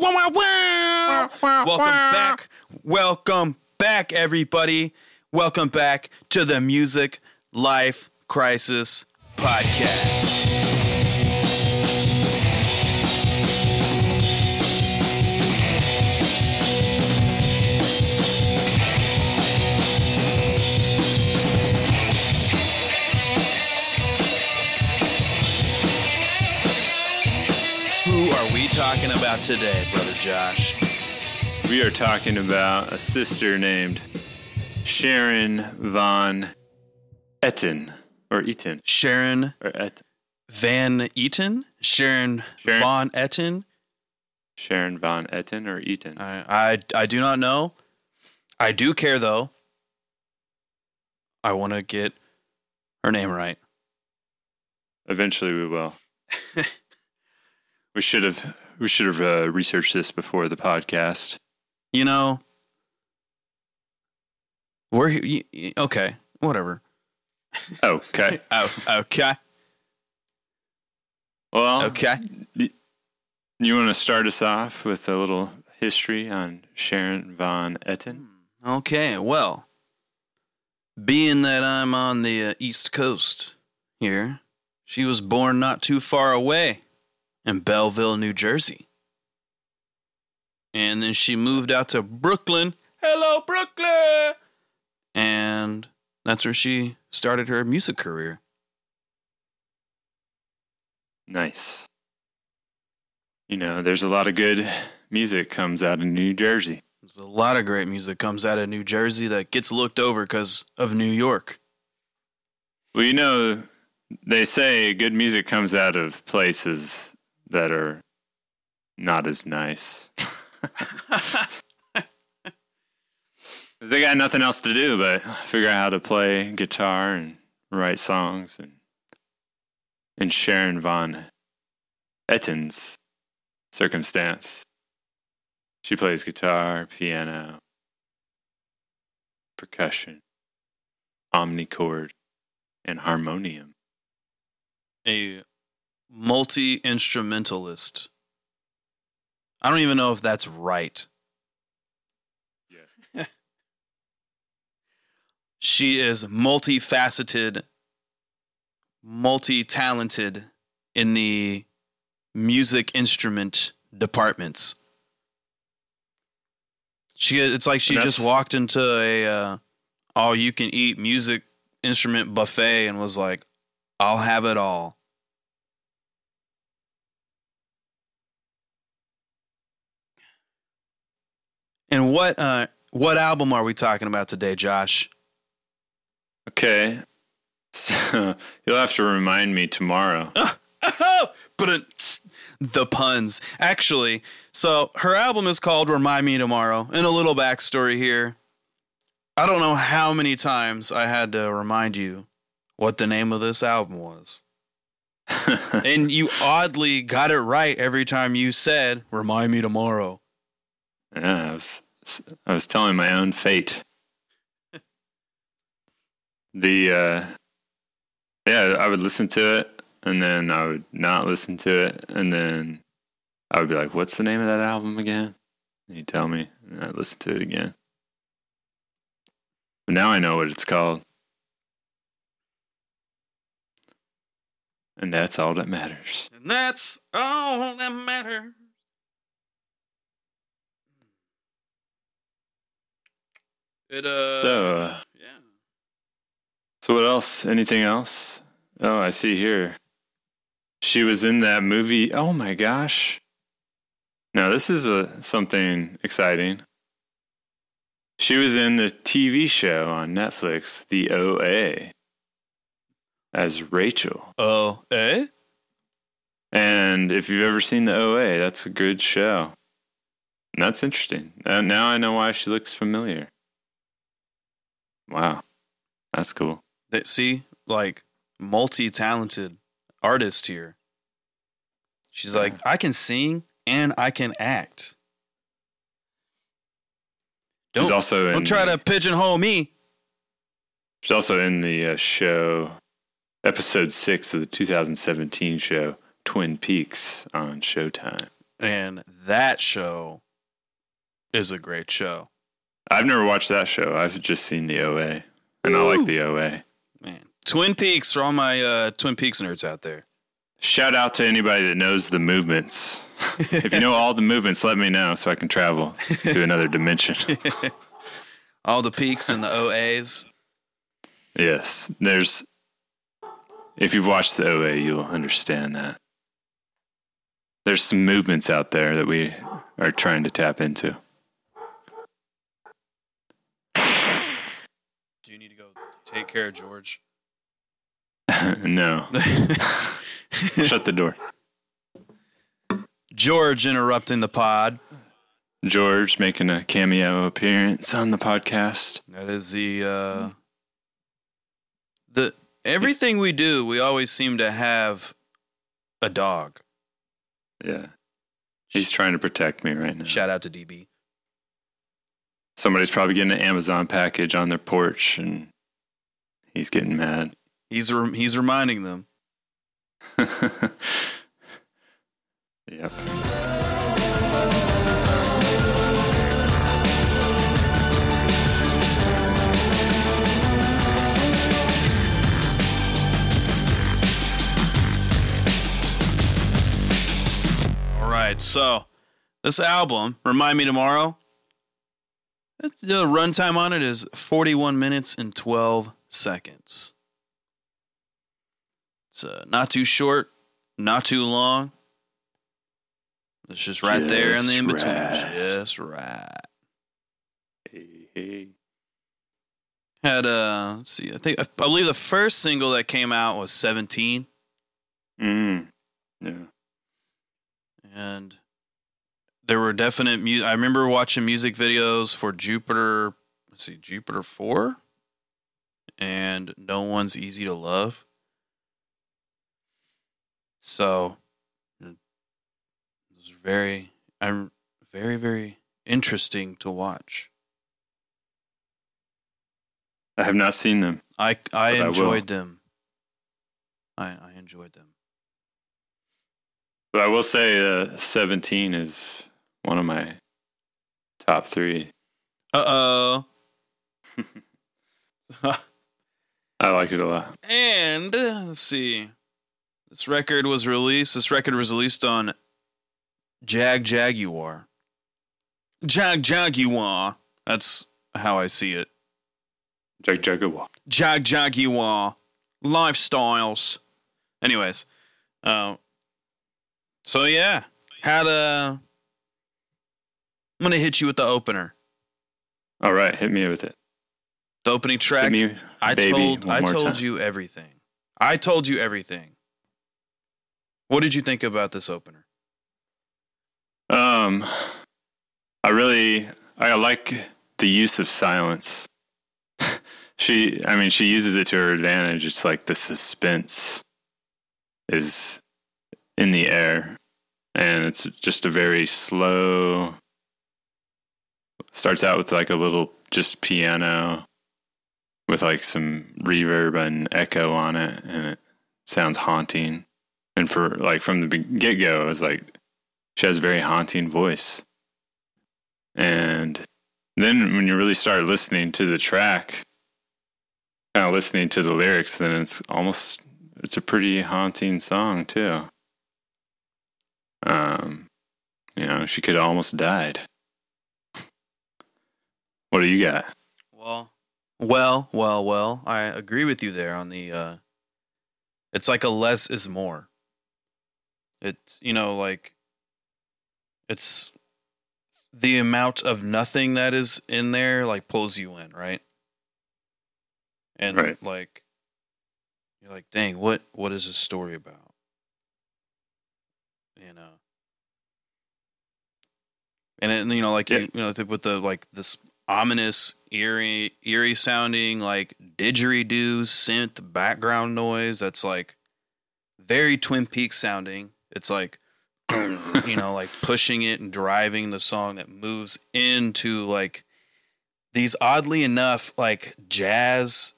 Wow, wow, wow. Welcome back. Welcome back, everybody. Welcome back to the Music Life Crisis Podcast. About today, Brother Josh? We are talking about a sister named Sharon Von Etten or Eaton Sharon or Et Van Eaton? Sharon, Sharon- Von Etten? Sharon Von Etten or Eaton. I, I I do not know. I do care though. I want to get her name right. Eventually, we will. we should have we should have uh, researched this before the podcast. You know, we're he- y- y- okay. Whatever. Okay. Oh, okay. Well, Okay. you want to start us off with a little history on Sharon Von Etten? Okay. Well, being that I'm on the uh, East Coast here, she was born not too far away in Belleville, New Jersey. And then she moved out to Brooklyn. Hello, Brooklyn! And that's where she started her music career. Nice. You know, there's a lot of good music comes out of New Jersey. There's a lot of great music comes out of New Jersey that gets looked over because of New York. Well, you know, they say good music comes out of places that are not as nice. they got nothing else to do but figure out how to play guitar and write songs and in Sharon Von Etten's circumstance. She plays guitar, piano, percussion, omnichord, and harmonium. a multi instrumentalist. I don't even know if that's right. Yeah. She is multifaceted, multi talented in the music instrument departments. She it's like she just walked into a uh, all you can eat music instrument buffet and was like, I'll have it all. What uh what album are we talking about today, Josh? Okay. So you'll have to remind me tomorrow. but it's the puns. Actually, so her album is called Remind Me Tomorrow. And a little backstory here. I don't know how many times I had to remind you what the name of this album was. and you oddly got it right every time you said, Remind Me Tomorrow. yeah, I was I was telling my own fate. The uh yeah, I would listen to it and then I would not listen to it and then I would be like, "What's the name of that album again?" And he'd tell me, and I'd listen to it again. But now I know what it's called. And that's all that matters. And that's all that matters. It uh so, uh, yeah. So what else? Anything else? Oh, I see here. She was in that movie. Oh my gosh. Now this is a something exciting. She was in the TV show on Netflix, The OA, as Rachel. Oh, eh? And if you've ever seen the OA, that's a good show. And that's interesting. Uh, now I know why she looks familiar. Wow. That's cool. That see, like multi-talented artist here. She's like, I can sing and I can act. Don't, also don't try the- to pigeonhole me. She's also in the uh, show, episode six of the 2017 show Twin Peaks on Showtime. and that show is a great show. I've never watched that show. I've just seen the OA, and I like the OA. Man, Twin Peaks for all my uh, Twin Peaks nerds out there. Shout out to anybody that knows the movements. if you know all the movements, let me know so I can travel to another dimension. all the peaks and the OAs. yes, there's. If you've watched the OA, you'll understand that. There's some movements out there that we are trying to tap into. Do you need to go take care George? no, shut the door. George interrupting the pod. George making a cameo appearance on the podcast. That is the uh the everything we do, we always seem to have a dog. Yeah. He's trying to protect me right now. Shout out to DB. Somebody's probably getting an Amazon package on their porch and he's getting mad. He's re- he's reminding them. yep. All right, so this album, Remind Me Tomorrow, it's, the runtime on it is 41 minutes and 12 seconds. It's uh, not too short, not too long. It's just right there in the in between. Just right. Just right. Hey, hey. Had uh, let's see, I think I believe the first single that came out was 17, Mm. Yeah. and there were definite. Mu- I remember watching music videos for Jupiter. Let's see, Jupiter Four, and No One's Easy to Love. So it was very, I'm very, very interesting to watch. I have not seen them. I I But I enjoyed them. I I enjoyed them. But I will say uh, 17 is one of my top three. Uh oh. I liked it a lot. And let's see. This record was released. This record was released on Jagjaguwar. Jag Jaguar. That's how I see it. Jagjaguwar. Jag Jaguar. Lifestyles. Anyways, uh, so yeah, had a. I'm gonna hit you with the opener. All right, hit me with it. The opening track. I baby, told I told time. you everything. I told you everything. What did you think about this opener? Um, I really, I like the use of silence. she, I mean, she uses it to her advantage. It's like the suspense is in the air, and it's just a very slow. Starts out with like a little just piano with like some reverb and echo on it, and it sounds haunting. And for like from the get go, it was like she has a very haunting voice. And then when you really start listening to the track, kind of listening to the lyrics, then it's almost it's a pretty haunting song too. Um, you know, she could almost died. What do you got? Well, well, well, well. I agree with you there on the. uh It's like a less is more. It's you know like. It's the amount of nothing that is in there like pulls you in, right? And Right. like, you're like, dang, what what is this story about? You know. And it, you know, like Yeah. you, you know, with the like this ominous, eerie, eerie sounding like didgeridoo synth background noise that's like very Twin Peaks sounding. It's like you know, like pushing it and driving the song that moves into like these oddly enough like jazz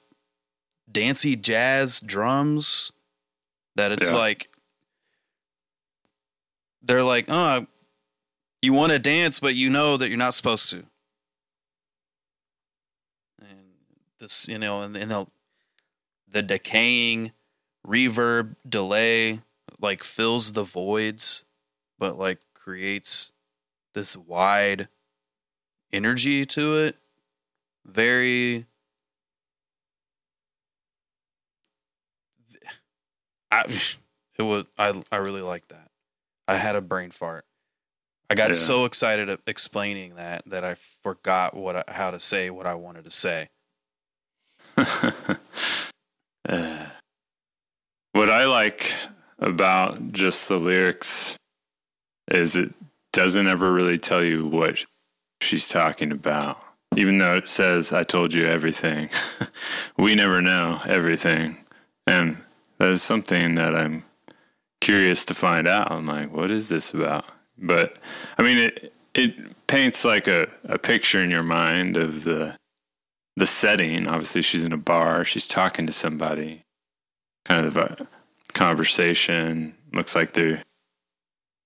dancey jazz drums that it's Yeah. like they're like, oh, you want to dance, but you know that you're not supposed to. This, you know, and, and the, the decaying reverb delay like fills the voids, but like creates this wide energy to it. Very. I, it was I I really like that. I had a brain fart. I got Yeah. so excited at explaining that that I forgot what I, how to say what I wanted to say. Uh, what I like about just the lyrics is it doesn't ever really tell you what she's talking about. Even though it says, I told you everything, we never know everything. And that is something that I'm curious to find out. I'm like, what is this about? But I mean, it, it paints like a, a picture in your mind of the the setting. Obviously, she's in a bar. She's talking to somebody. Kind of a conversation. Looks like they're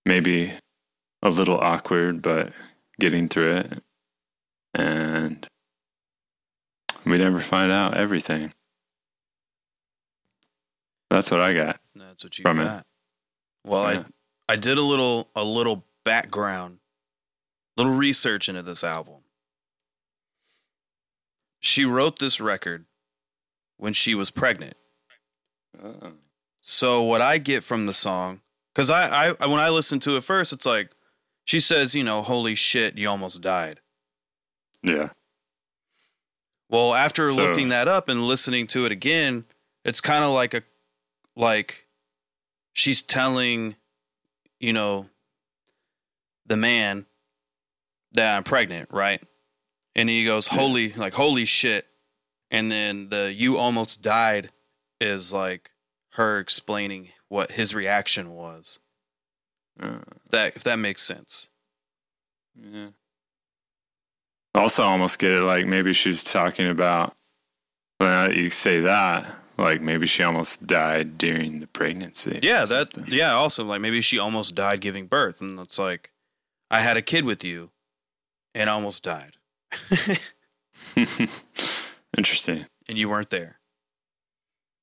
maybe a little awkward, but getting through it. And we never find out everything. That's what I got. That's what you From it. got. Well, Yeah. I I did a little a little background, little research into this album. She wrote this record when she was pregnant. Oh. So what I get from the song, because I, I when I listen to it first, it's like she says, you know, holy shit, you almost died. Yeah. Well, after So- looking that up and listening to it again, it's kind of like a like she's telling, you know, the man that I'm pregnant, right? And he goes, "Holy, like holy shit." And then the you almost died is like her explaining what his reaction was. Uh, That if that makes sense. yeah. Also, almost get it like maybe she's talking about. Well, now that you say that, like maybe she almost died during the pregnancy. Yeah, that something. yeah, also like maybe she almost died giving birth and it's like I had a kid with you and almost died. Interesting. and you weren't there.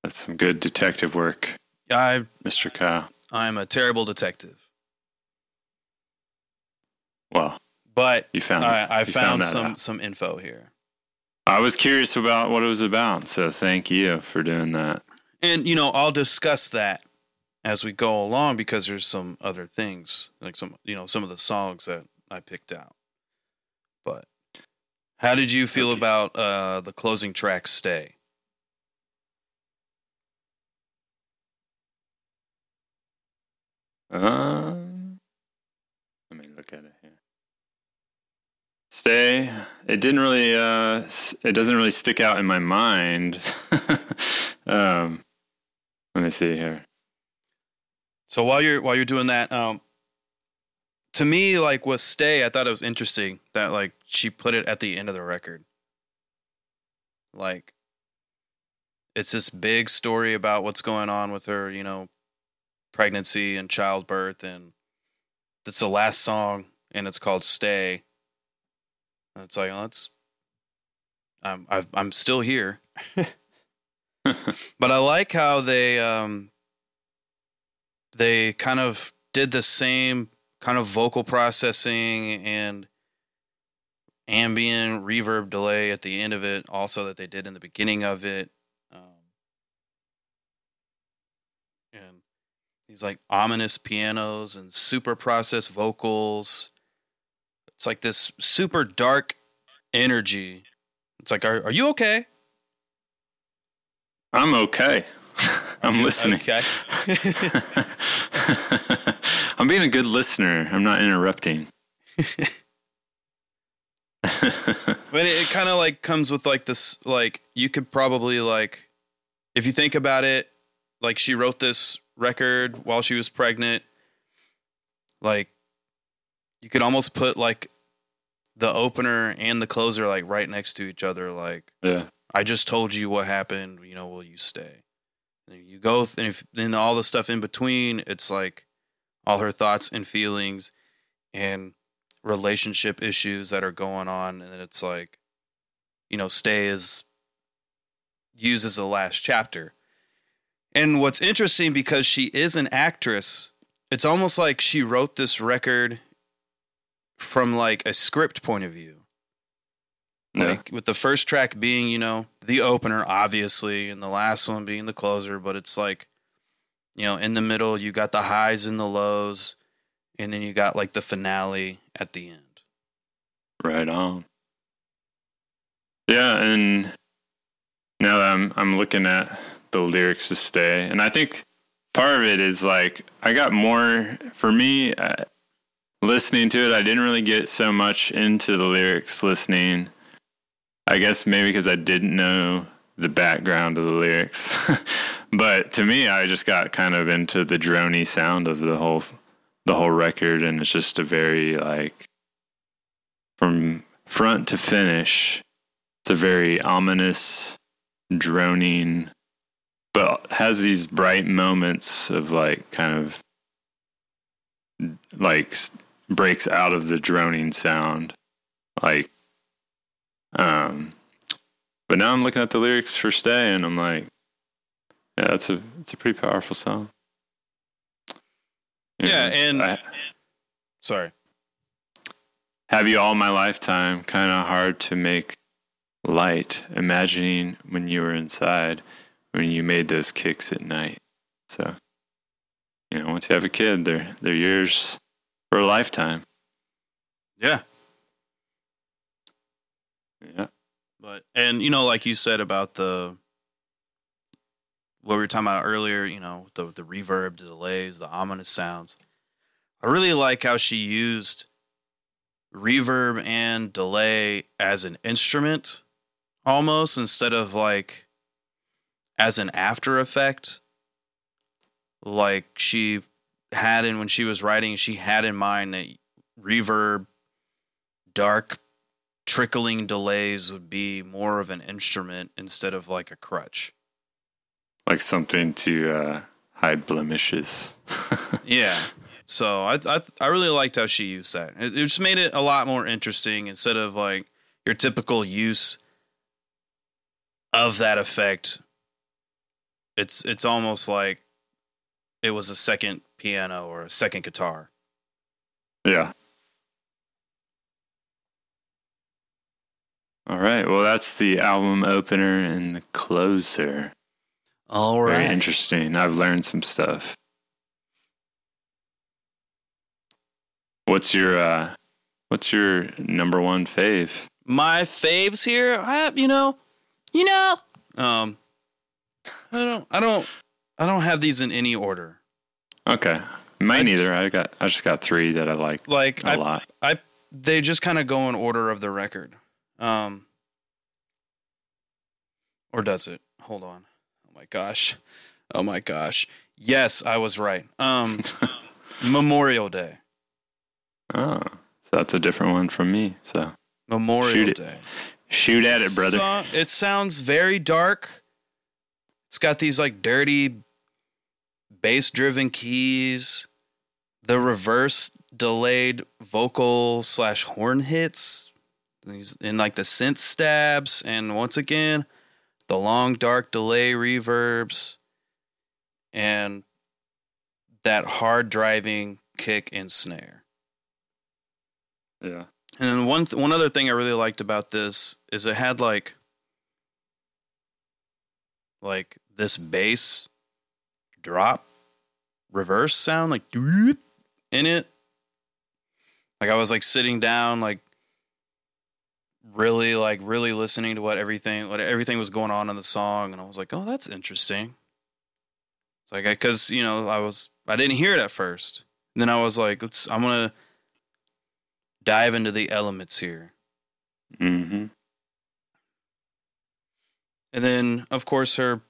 That's some good detective work, I Mr. Kyle. I'm a terrible detective. Well, But you found I. I You found, that some out. some info here. I was curious about what it was about, so thank you for doing that. And you know, I'll discuss that as we go along because there's some other things, like some you know, some of the songs that I picked out. How did you feel Okay. about uh the closing track stay? Um, let me look at it here. Stay. It didn't really. Uh, it doesn't really stick out in my mind. um, let me see here. So while you're while you're doing that, um, to me, like with "Stay," I thought it was interesting that like she put it at the end of the record. Like, it's this big story about what's going on with her, you know, pregnancy and childbirth, and it's the last song, and it's called "Stay." And it's like, oh, that's, I'm I've, I'm still here. But I like how they um they kind of did the same kind of vocal processing and ambient reverb delay at the end of it also that they did in the beginning of it. Um, and these like ominous pianos and super processed vocals. It's like this super dark energy. It's like are, are you okay? I'm okay. I'm listening. okay I'm being a good listener. I'm not interrupting. But it, it kind of like comes with like this, like you could probably like, if you think about it, like she wrote this record while she was pregnant. Like, you could almost put like the opener and the closer like right next to each other. Like, yeah. I just told you what happened. You know, will you stay? And you go, th- and if then all the stuff in between, it's like all her thoughts and feelings, and relationship issues that are going on. And it's like you know stay is used as the last chapter. And what's interesting because she is an actress it's almost like she wrote this record from like a script point of view. Yeah. like with the first track being you know the opener obviously and the last one being the closer but it's like you know in the middle you got the highs and the lows and then you got like the finale at the end Right on. Yeah, and now that I'm I'm looking at the lyrics to stay, and I think part of it is like I got more for me uh, listening to it. I didn't really get so much into the lyrics listening. I guess maybe because I didn't know the background of the lyrics, but to me, I just got kind of into the drony sound of the whole the whole record, and it's just a very like from front to finish. It's a very ominous, droning, but has these bright moments of like kind of like breaks out of the droning sound. Like, um, but now I'm looking at the lyrics for Stay and I'm like, yeah, that's a, it's a pretty powerful song. You Yeah, know, and- I, sorry. Have you all my lifetime kind of hard to make light imagining when you were inside when you made those kicks at night? So you know once you have a kid they're they're yours for a lifetime. Yeah. Yeah But and you know, like you said about the what we were talking about earlier, you know, the the reverb, the delays, the ominous sounds. I really like how she used reverb and delay as an instrument almost instead of like as an after effect. Like she had in when she was writing, she had in mind that reverb, dark trickling delays would be more of an instrument instead of like a crutch. like something to uh hide blemishes Yeah. So I I I really liked how she used that. It, it just made it a lot more interesting instead of like your typical use of that effect. It's it's almost like it was a second piano or a second guitar. yeah all right well that's the album opener and the closer All right. very interesting i've learned some stuff what's your uh what's your number one fave my faves here I, you know you know um i don't i don't i don't have these in any order Okay. Mine I- neither. I got I just got three that I like like a I, lot. I they just kind of go in order of the record um or does it? Hold on. Oh my gosh. Oh my gosh. Yes i was right. Um memorial day. Oh. So that's a different one from me. So. Memorial Shoot day. Shoot at it, brother. So- it sounds very dark. It's got these like dirty bass driven keys, the reverse delayed vocal slash horn hits, and like the synth stabs, and once again, the long dark delay reverbs, and that hard driving kick and snare. Yeah. And then one th- one other thing I really liked about this is it had like like this bass drop reverse sound like in it. Like I was like sitting down like really like really listening to what everything what everything was going on in the song and I was like, "Oh, that's interesting." It's like cuz you know, I was I didn't hear it at first. And then I was like, "Let's I'm going to dive into the elements here." Mm-hmm. And then, of course, her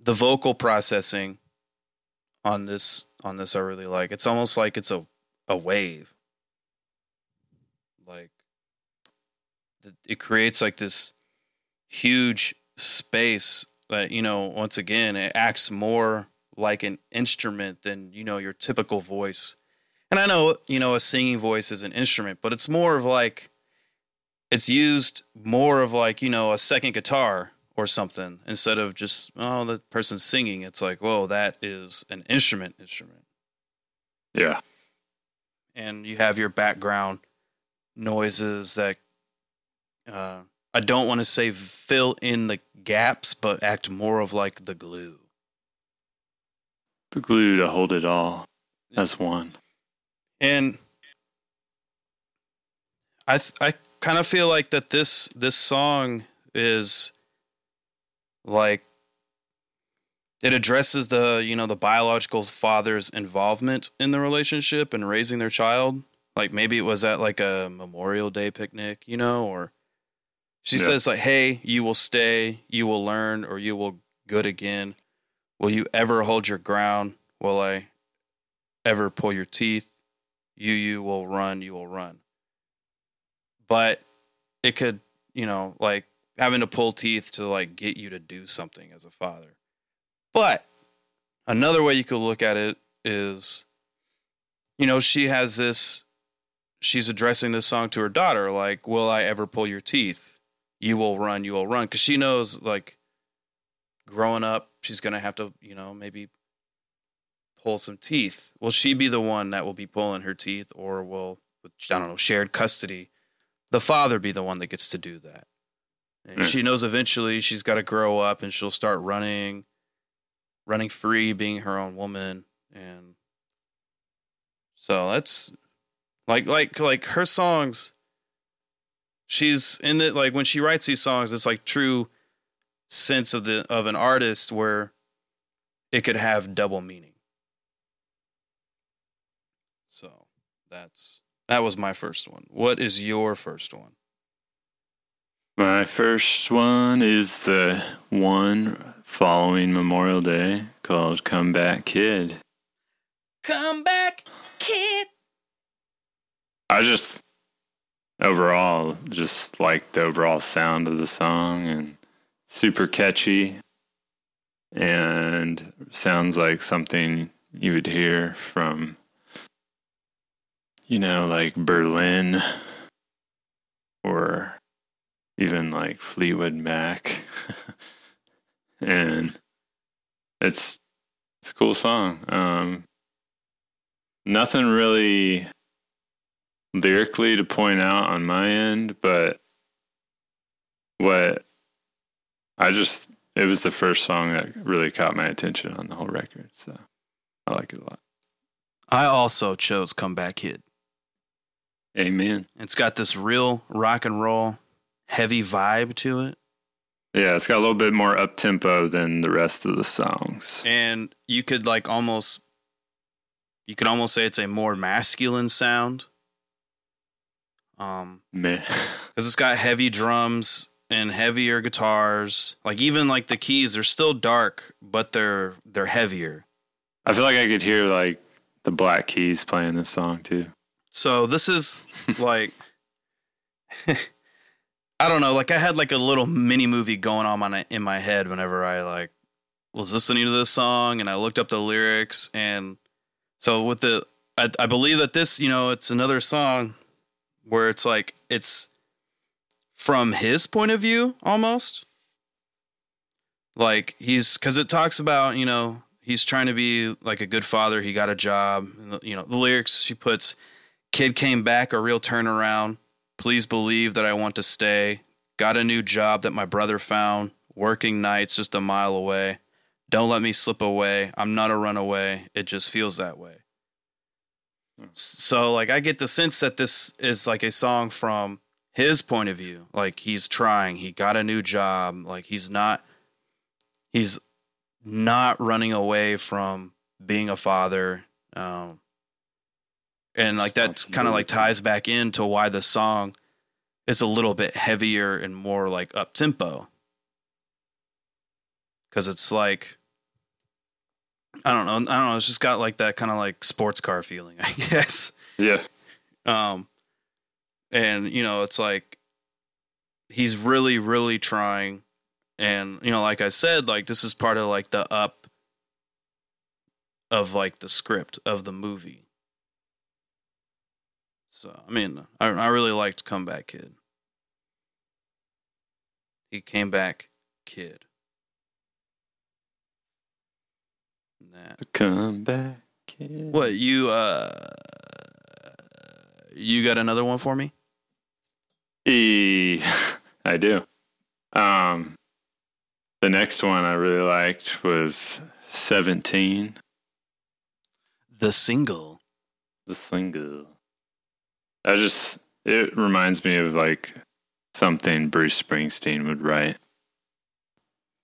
the vocal processing on this on this I really like. It's almost like it's a a wave. Like th- it creates like this huge space that you know once again it acts more like an instrument than you know your typical voice and I know you know a singing voice is an instrument, but it's more of like it's used more of like you know a second guitar or something instead of just oh the person's singing. It's like whoa that is an instrument instrument, Yeah. and you have your background noises that uh, I don't want to say fill in the gaps, but act more of like the glue. The glue to hold it all as one. and I th- I kind of feel like that this this song is like it addresses the you know the biological father's involvement in the relationship and raising their child like maybe it was at like a memorial day picnic you know or she Yeah. says like hey you will stay you will learn or you will good again. Will you ever hold your ground? Will i ever pull your teeth? You you will run you will run. But it could you know like having to pull teeth to like get you to do something as a father. But another way you could look at it is you know she has this she's addressing this song to her daughter like will i ever pull your teeth you will run you will run. Because she knows like growing up she's gonna have to you know maybe pull some teeth. Will she be the one that will be pulling her teeth or will i don't know shared custody the father be the one that gets to do that? And Yeah. she knows eventually she's got to grow up and she'll start running running free being her own woman. And so that's like like like her songs she's in it like when she writes these songs it's like true sense of the of an artist where it could have double meaning. So that's that was my first one. What is your first one? My first one is the one following Memorial Day called come back Kid. come back kid. I just overall just like the overall sound of the song and super catchy and sounds like something you would hear from you know like Berlin or even like Fleetwood Mac. And it's it's a cool song. Um nothing really lyrically to point out on my end, but what I just it was the first song that really caught my attention on the whole record, so I like it a lot. i also chose come back kid Amen. it's got this real rock and roll heavy vibe to it Yeah, it's got a little bit more up tempo than the rest of the songs. and you could like almost you could almost say it's a more masculine sound um Man. because it's got heavy drums and heavier guitars like even like the keys they're still dark but they're they're heavier I feel like I could hear like the Black Keys playing this song too. so this is like i don't know like i had like a little mini movie going on my, in my head whenever i like was listening to this song and i looked up the lyrics and so with the I, I believe that this you know it's another song where it's like it's from his point of view almost. Like he's because it talks about you know he's trying to be like a good father. He got a job. You know the lyrics she puts kid came back a real turnaround. Please believe that i want to stay. Got a new job that my brother found. Working nights just a mile away. Don't let me slip away. I'm not a runaway. It just feels that way so like I get the sense that this is like a song from his point of view. Like he's trying, he got a new job, like he's not he's not running away from being a father. Um and like that kind of like ties back into why the song is a little bit heavier and more like up tempo. Cuz it's like I don't know. I don't know. It's just got like that kind of like sports car feeling, I guess. Yeah. Um, and you know, it's like he's really, really trying. And you know, like I said, like this is part of like the up of like the script of the movie. So I mean, I I really liked Comeback Kid. He came back, kid. That. The comeback kid. What you uh? You got another one for me? E, I do. Um, the next one I really liked was 17, The single. the single. I just, it reminds me of like something Bruce Springsteen would write.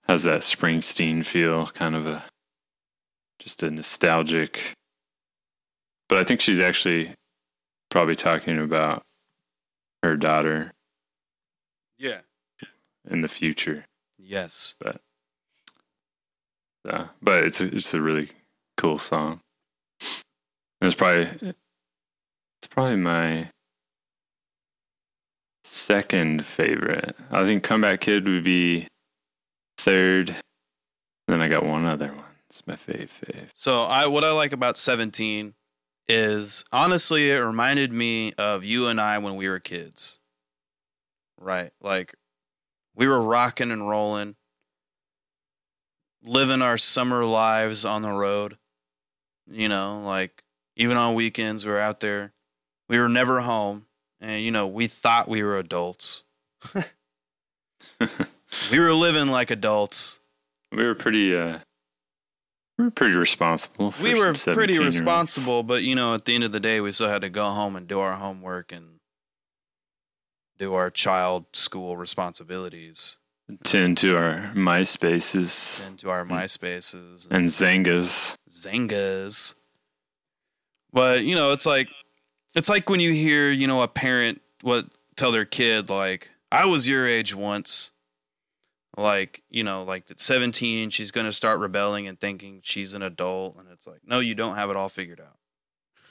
Has that Springsteen feel, kind of a, just a nostalgic. But I think she's actually probably talking about her daughter Yeah. in the future. Yes. But Yeah, but it's a, it's a really cool song. It's probably it's probably my second favorite. I think Comeback Kid would be third. Then I got one other one. It's my fave fave. So I what I like about 17 is honestly it reminded me of you and I when we were kids. Right. Like we were rocking and rolling, living our summer lives on the road. You know, like even on weekends we were out there. We were never home and you know, we thought we were adults. We were living like adults. we were pretty uh we were pretty responsible. For we were pretty responsible, but you know, at the end of the day, we still had to go home and do our homework and do our child school responsibilities Tend to our MySpaces and to our MySpaces and Xangas. Xangas. But you know, it's like it's like when you hear, you know, a parent what tell their kid like, "I was your age once." Like, you know, like at 17, she's going to start rebelling and thinking she's an adult and it's like, "No, you don't have it all figured out."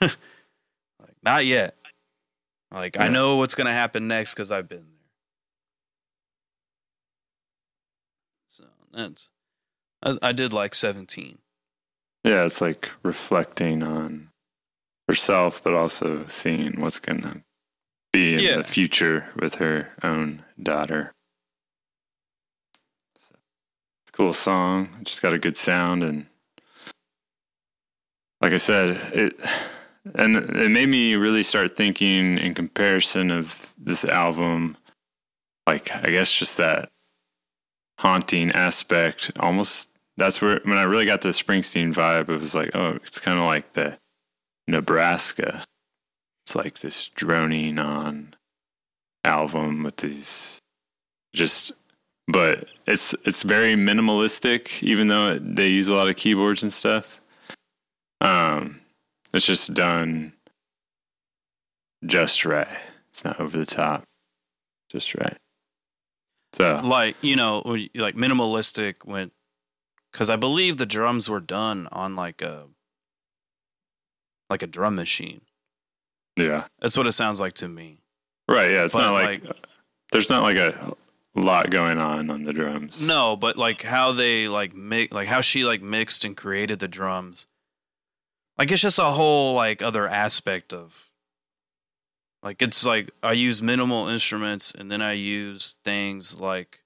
like, not yet. Like, I know what's going to happen next cuz I've been there. So, that's I, I did like 17. Yeah, it's like reflecting on herself, but also seeing what's going to be in Yeah. the future with her own daughter. So, it's a cool song. Just got a good sound. And like I said, it. And it made me really start thinking in comparison of this album, like I guess just that haunting aspect almost that's where when I really got the Springsteen vibe, it was like, oh, it's kind of like the Nebraska. It's like this droning on album with these just, but it's it's very minimalistic, even though it, they use a lot of keyboards and stuff. Um, it's just done just right. It's not over the top, just right. So like you know like minimalistic when because i believe the drums were done on like a like a drum machine yeah. that's what it sounds like to me Right. Yeah. It's But, not like, there's not like a lot going on on the drums. no but like how they like make like how she like mixed and created the drums like it's just a whole like other aspect of like it's like i use minimal instruments and then i use things like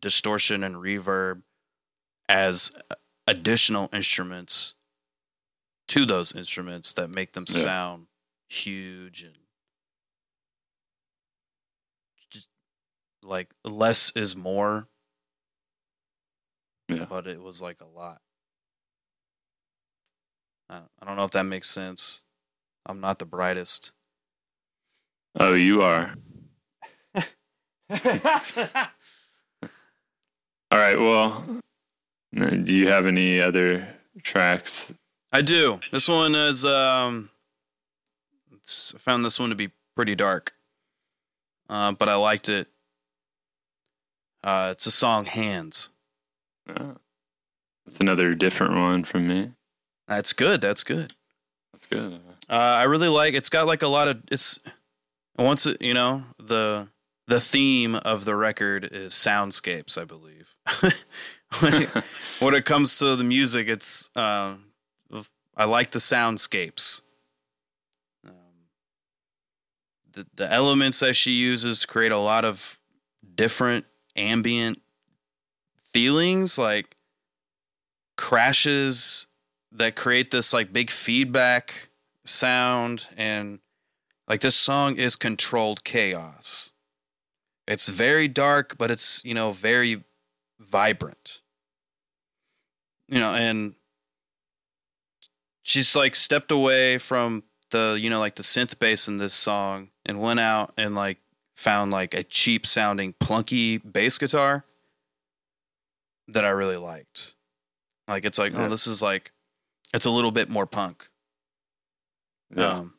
distortion and reverb as additional instruments to those instruments that make them Yeah. sound huge and just like less is more Yeah. but it was like a lot I I don't know if that makes sense i'm not the brightest Oh, you are. All right. Well, do you have any other tracks? I do. This one is um it's, I found this one to be pretty dark. Uh, but I liked it. Uh, it's a song Hands. Oh, that's another different one from me. That's good. That's good. That's good. Uh, I really like it's got like a lot of it's once it, you know, the the theme of the record is soundscapes, I believe. when, it, comes to the music, it's um I like the soundscapes. Um, the, the elements that she uses to create a lot of different ambient feelings like crashes that create this like big feedback sound and like this song is controlled chaos. It's very dark but it's you know very vibrant. You know and she's like stepped away from the you know like the synth bass in this song and went out and like found like a cheap sounding plunky bass guitar that I really liked. Like it's like Yeah. oh this is like it's a little bit more punk. Yeah. Um,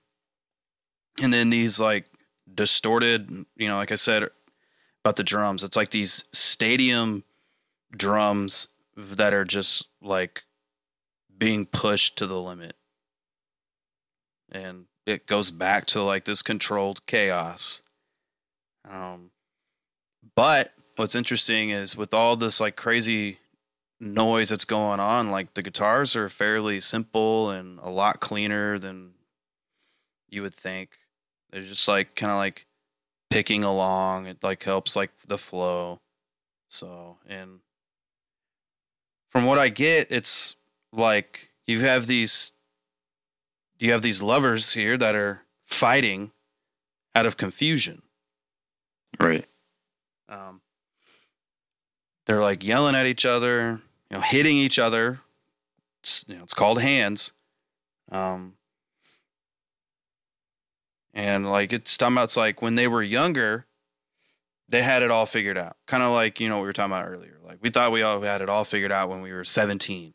and then these like distorted, you know, like I said about the drums, it's like these stadium drums that are just like being pushed to the limit. And it goes back to like this controlled chaos. Um, but what's interesting is with all this like crazy noise that's going on, like the guitars are fairly simple and a lot cleaner than you would think. They're just like kind of like picking along. It like helps like the flow. So, and from what I get, it's like you have these you have these lovers here that are fighting out of confusion. Right. Um, they're like yelling at each other, you know, hitting each other. It's, you know, it's called hands. Um, and like it's talking about, it's like when they were younger, they had it all figured out. Kind of like you know what we were talking about earlier. Like we thought we all had it all figured out when we were seventeen,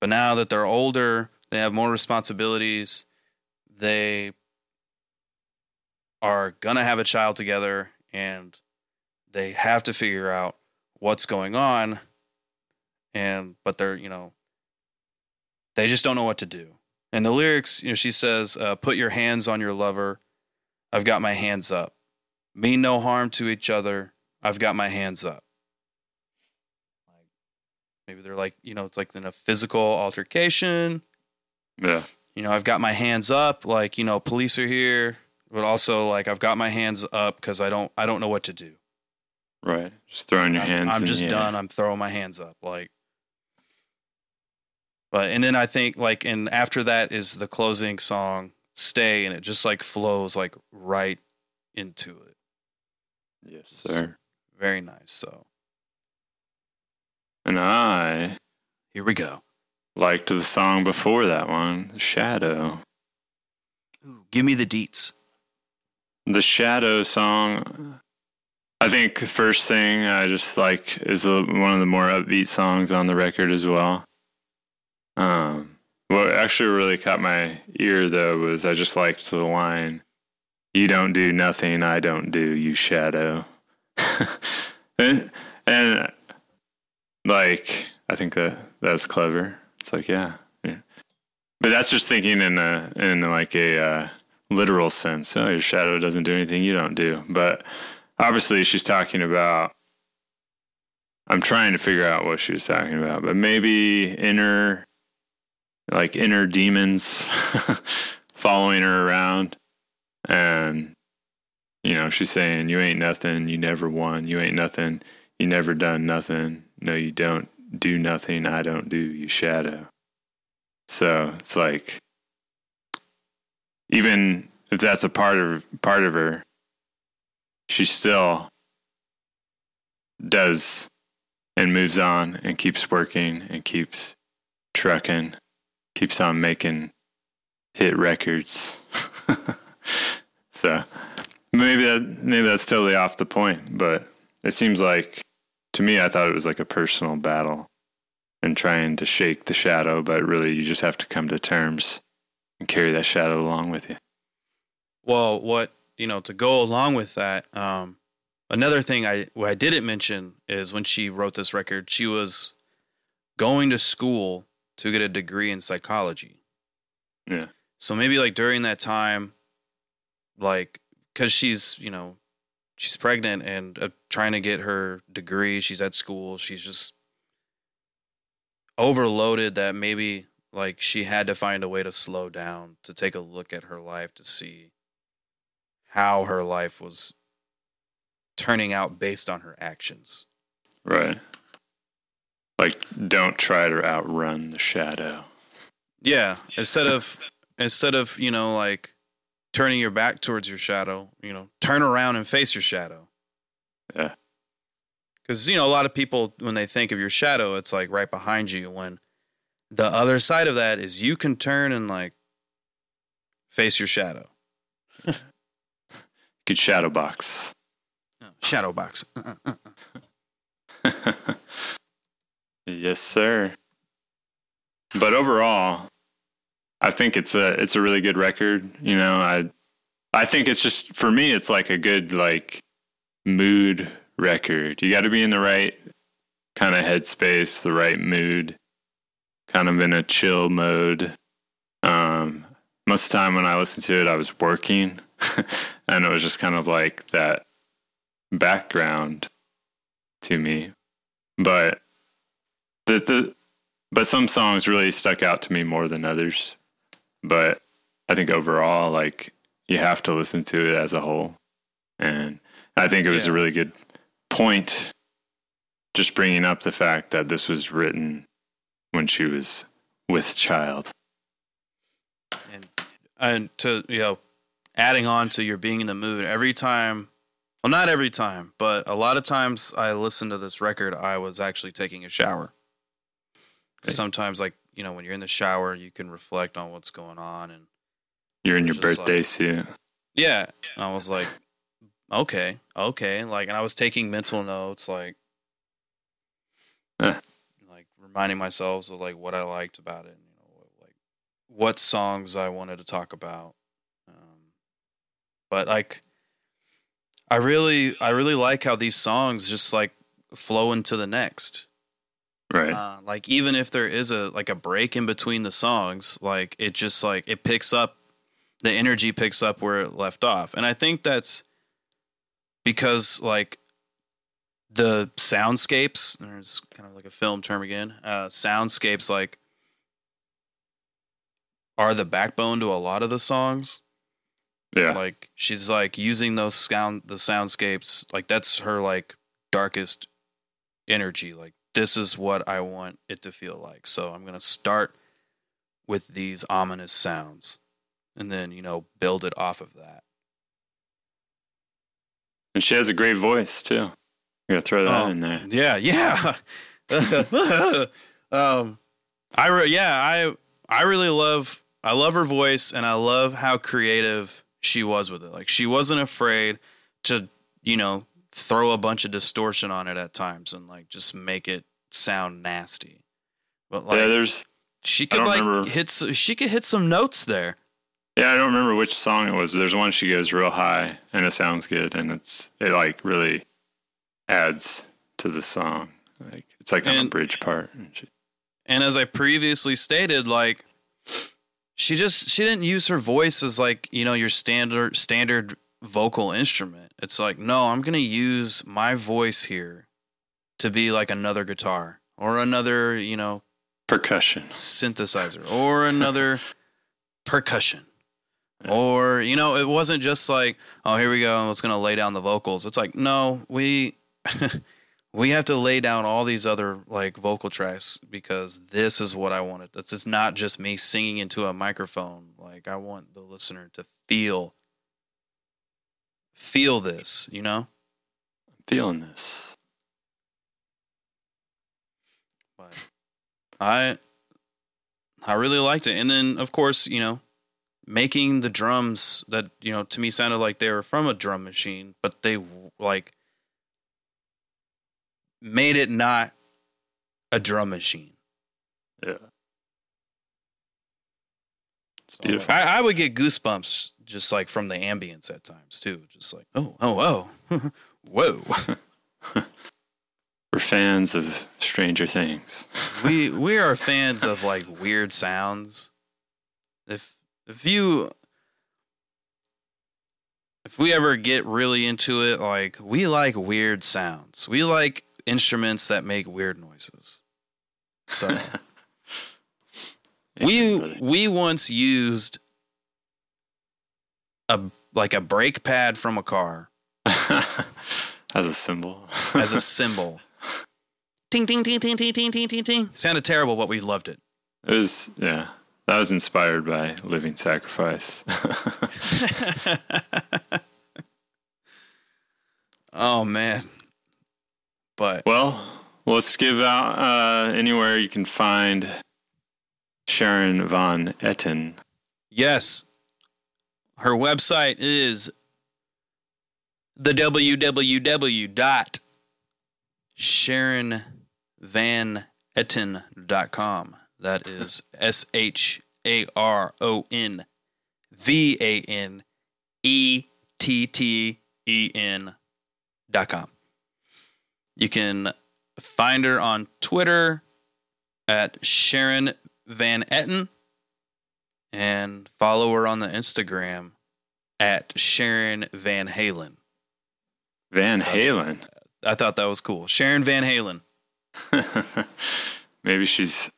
but now that they're older, they have more responsibilities. They are gonna have a child together, and they have to figure out what's going on. And but they're you know they just don't know what to do. And the lyrics, you know, she says, uh, "Put your hands on your lover. I've got my hands up. Mean no harm to each other. I've got my hands up." Maybe they're like, you know, it's like in a physical altercation. Yeah. You know, I've got my hands up. Like, you know, police are here, but also like I've got my hands up because I don't, I don't know what to do. Right. Just throwing your I'm, hands. I'm just done. I'm throwing my hands up. Like, but and then I think like, and after that is the closing song, "Stay," and it just like flows like right into it. Yes, sir. Very nice. So And I here we go. liked the song before that one, Shadow. Ooh, give me the deets. The Shadow song, I think first thing I just like is one of the more upbeat songs on the record as well. Um, what actually really caught my ear though was I just liked the line, "You don't do nothing, I don't do, you shadow," and, and like I think that that's clever. It's like yeah, yeah, but that's just thinking in a in like a uh, literal sense. Oh, your shadow doesn't do anything you don't do. But obviously, she's talking about. I'm trying to figure out what she was talking about, but maybe inner, like inner demons following her around. And, you know, she's saying, You ain't nothing. You never won. You ain't nothing. You never done nothing. No, you don't do nothing. I don't do. You shadow. So it's like, even if that's a part of part of her, she still does and moves on and keeps working and keeps trucking, keeps on making hit records. so maybe that maybe that's totally off the point, but it seems like to me I thought it was like a personal battle and trying to shake the shadow, but really you just have to come to terms and carry that shadow along with you. Well, what you know to go along with that, um, another thing I what I didn't mention is when she wrote this record, she was going to school to get a degree in psychology. Yeah. So maybe like during that time, like because she's you know she's pregnant and uh, trying to get her degree, she's at school, she's just overloaded that maybe like she had to find a way to slow down to take a look at her life to see how her life was turning out based on her actions. Right. Like, don't try to outrun the shadow. Yeah, instead of instead of you know like turning your back towards your shadow, you know, turn around and face your shadow. Yeah. Because you know a lot of people when they think of your shadow, it's like right behind you. When the other side of that is you can turn and like face your shadow. Good shadow box. Oh, shadow box. yes, sir. But overall, I think it's a it's a really good record. You know, I I think it's just for me it's like a good like mood record. You got to be in the right kind of headspace, the right mood, kind of in a chill mode. Um, most of the time when I listened to it, I was working, and it was just kind of like that background to me. But the the but some songs really stuck out to me more than others. But I think overall, like you have to listen to it as a whole, and I think it was Yeah. a really good point. Just bringing up the fact that this was written when she was with child. and and to you know adding on to your being in the mood every time well not every time but a lot of times i listen to this record i was actually taking a shower 'Cause Okay. sometimes like you know when you're in the shower you can reflect on what's going on and You're in your Just like- birthday suit. yeah i was like okay okay like and i was taking mental notes like Huh. Reminding myself of like what i liked about it you know like what songs i wanted to talk about um, but like i really i really like how these songs just like flow into the next Right. uh, like even if there is a like a break in between the songs like it just like it picks up the energy picks up where it left off and i think that's because like the soundscapes there's kind of like a film term again uh soundscapes like are the backbone to a lot of the songs yeah. like she's like using those sound the soundscapes like that's her like darkest energy like this is what i want it to feel like so i'm going to start with these ominous sounds and then you know build it off of that and she has a great voice too. Gotta throw that Oh. in there. yeah yeah um i re- yeah i i really love i love her voice and i love how creative she was with it like she wasn't afraid to you know throw a bunch of distortion on it at times and like just make it sound nasty but like yeah, there's she could like remember- hit she could hit some notes there Yeah, I don't remember which song it was. But there's one she goes real high and it sounds good and it's it like really adds to the song. Like it's like on a bridge part. And she, And as I previously stated, like she just she didn't use her voice as like, you know, your standard standard vocal instrument. It's like, no, I'm going to use my voice here to be like another guitar or another, you know, percussion. synthesizer or another percussion. Or, you know, it wasn't just like, oh, here we go, it's going to lay down the vocals. It's like, no, we we have to lay down all these other like vocal tracks because this is what I wanted. This is not just me singing into a microphone. Like I want the listener to feel feel this, you know? I'm feeling this. But I I really liked it. And then of course, you know, making the drums that, you know, to me sounded like they were from a drum machine, but they like made it not a drum machine. Yeah. It's oh, beautiful. I, I would get goosebumps just like from the ambience at times too. Just like, oh, oh, oh, whoa. We're fans of Stranger Things. we we are fans of like weird sounds. If if you if we ever get really into it, like we like weird sounds. We like instruments that make weird noises. So we brother. we once used a like a brake pad from a car As a cymbal. as a cymbal. ting ting ting ting ting ting ting ting ting. Sounded terrible, but we loved it. It was yeah. That was inspired by Living Sacrifice. Oh man. But well, let's give out uh, anywhere you can find Sharon Van Etten. yes, her website is the www dot sharonvanetten.com. That is S H A R O N V A N E T T E N dot com. You can find her on Twitter at Sharon Van Etten and follow her on the Instagram at Sharon Van Halen. Van uh, Halen. I thought that was cool. Sharon Van Halen. Maybe she's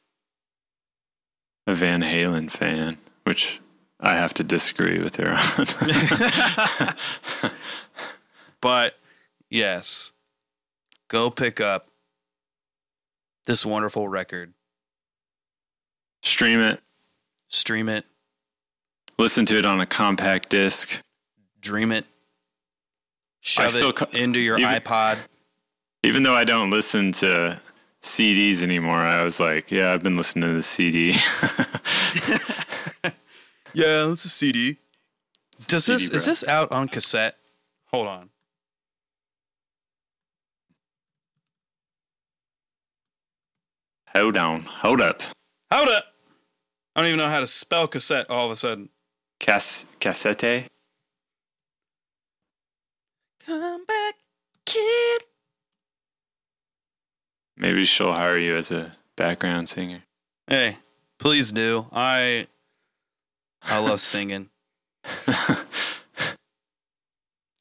a Van Halen fan, which I have to disagree with her on. But yes, go pick up this wonderful record. Stream it, Stream it, listen to it on a compact disc. dream it, shove still it co- into your even- iPod. Even though I don't listen to CDs anymore, I was like, yeah, I've been listening to the CD. Yeah, it's a CD. Does CD, this is this out on cassette? Hold on. Hold on, hold up. Hold up. I don't even know how to spell cassette all of a sudden. Cas- cassette? Come back, kid. Maybe she'll hire you as a background singer. Hey, please do. I I love singing.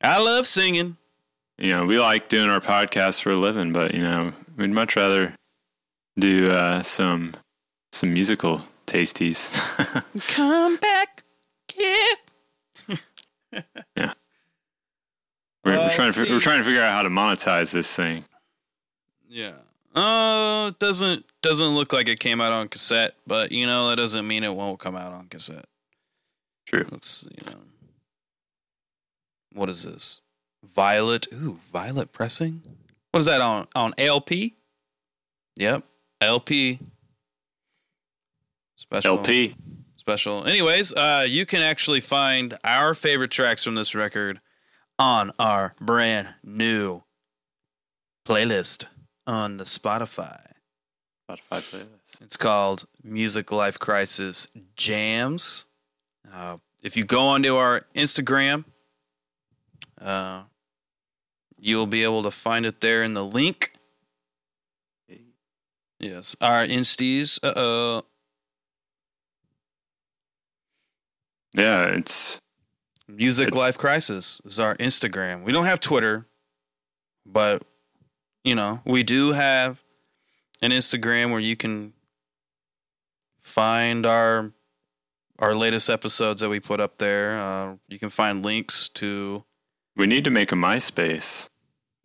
I love singing. you know, we like doing our podcast for a living, but you know, we'd much rather do uh, some some musical tasties. Come back, kid. we're, we're Uh, trying to see- we're trying to figure out how to monetize this thing. Yeah. Uh, it doesn't doesn't look like it came out on cassette, but you know that doesn't mean it won't come out on cassette. True. Let's you know. What is this? Violet. Ooh, Violet pressing. What is that on on LP? Yep, LP. Special LP. special. Anyways, uh, you can actually find our favorite tracks from this record on our brand new playlist on the Spotify. Spotify playlist. It's called Music Life Crisis Jams. Uh, if you go onto our Instagram, uh, you'll be able to find it there in the link. Yes, our insties. Uh oh. Yeah, it's Music It's- Life Crisis is our Instagram. We don't have Twitter, but you know, we do have an Instagram where you can find our our latest episodes that we put up there. Uh, you can find links to we need to make a MySpace.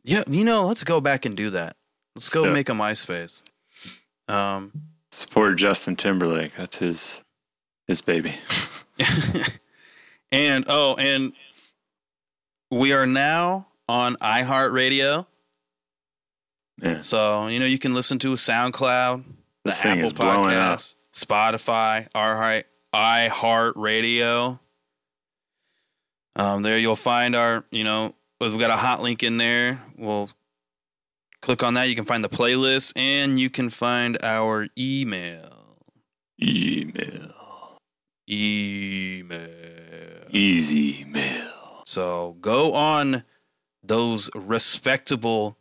yeah, you know, let's go back and do that. Let's go Step. make a MySpace. Um, Support Justin Timberlake. That's his his baby. and oh, and we are now on iHeartRadio. Yeah. So, you know, you can listen to SoundCloud, the This thing Apple is blowing up. Podcasts, Spotify, our iHeartRadio. Um, there you'll find our, you know, we've got a hot link in there. We'll click on that. You can find the playlist and you can find our email. Email. Email. Easy mail. So go on those respectable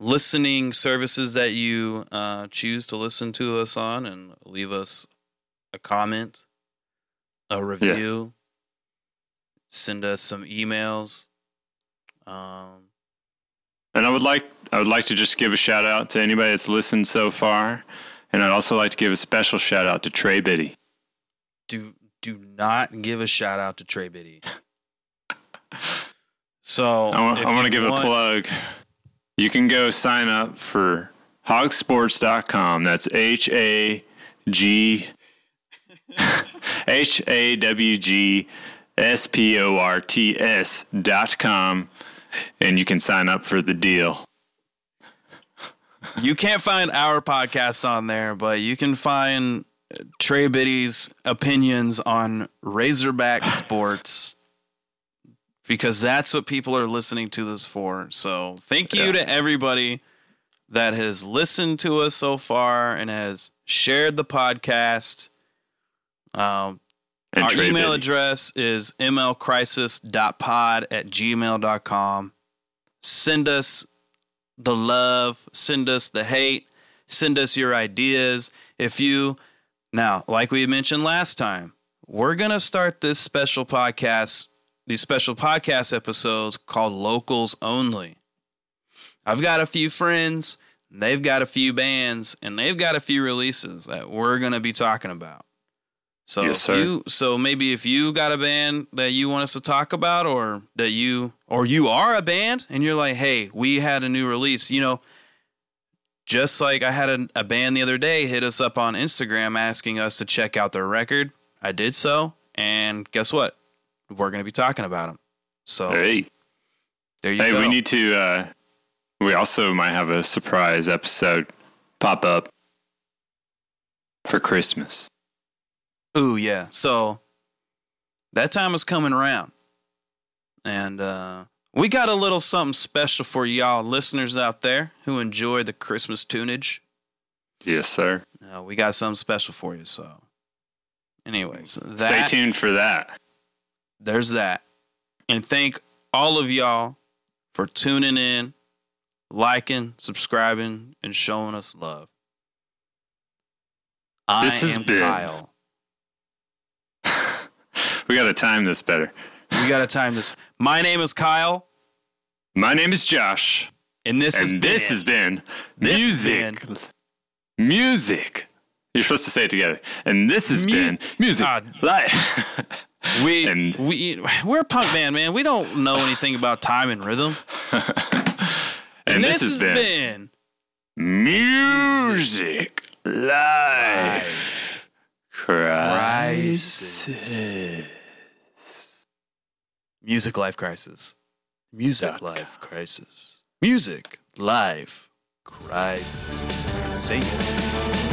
listening services that you uh, choose to listen to us on and leave us a comment, a review, send us some emails. Um, And I would like I would like to just give a shout out to anybody that's listened so far. And I'd also like to give a special shout out to Trey Biddy. do do not give a shout out to Trey Biddy. So I want, I want to give a plug. You can go sign up for hawgsports.com. That's H A G H A W G S P O R T S dot com. And you can sign up for the deal. You can't find our podcast on there, but you can find Trey Biddy's opinions on Razorback sports because that's what people are listening to this for. So thank you Yeah. to everybody that has listened to us so far and has shared the podcast. Um, And our Trey email Biddy. address is mlcrisis.pod at gmail.com. Send us the love, send us the hate, send us your ideas. If you, now, like we mentioned last time, we're going to start this special podcast, these special podcast episodes called Locals Only. I've got a few friends, they've got a few bands, and they've got a few releases that we're going to be talking about. So Yes, sir. you so maybe if you got a band that you want us to talk about or that you or you are a band and you're like, "Hey, we had a new release." You know, just like I had a, a band the other day hit us up on Instagram asking us to check out their record. I did so, and guess what? We're going to be talking about them. So Hey, there you hey, go. we need to. Uh, we also might have a surprise episode pop up for Christmas. Ooh, yeah. So that time is coming around. And uh, we got a little something special for y'all listeners out there who enjoy the Christmas tunage. Yes, sir. Uh, we got something special for you. So, anyways, that, Stay tuned for that. there's that. And thank all of y'all for tuning in, liking, subscribing, and showing us love. I This has am been- Kyle. We got to time this better. We got to time this. My name is Kyle, My name is Josh, and this is and this has been This has music. Music. You're supposed to say it together. And this has been music. God. Live. we and- we we're a punk band, man. We don't know anything about time and rhythm. and this, has been, music live. Crisis. Music life crisis. Music life crisis. Music life crisis. See.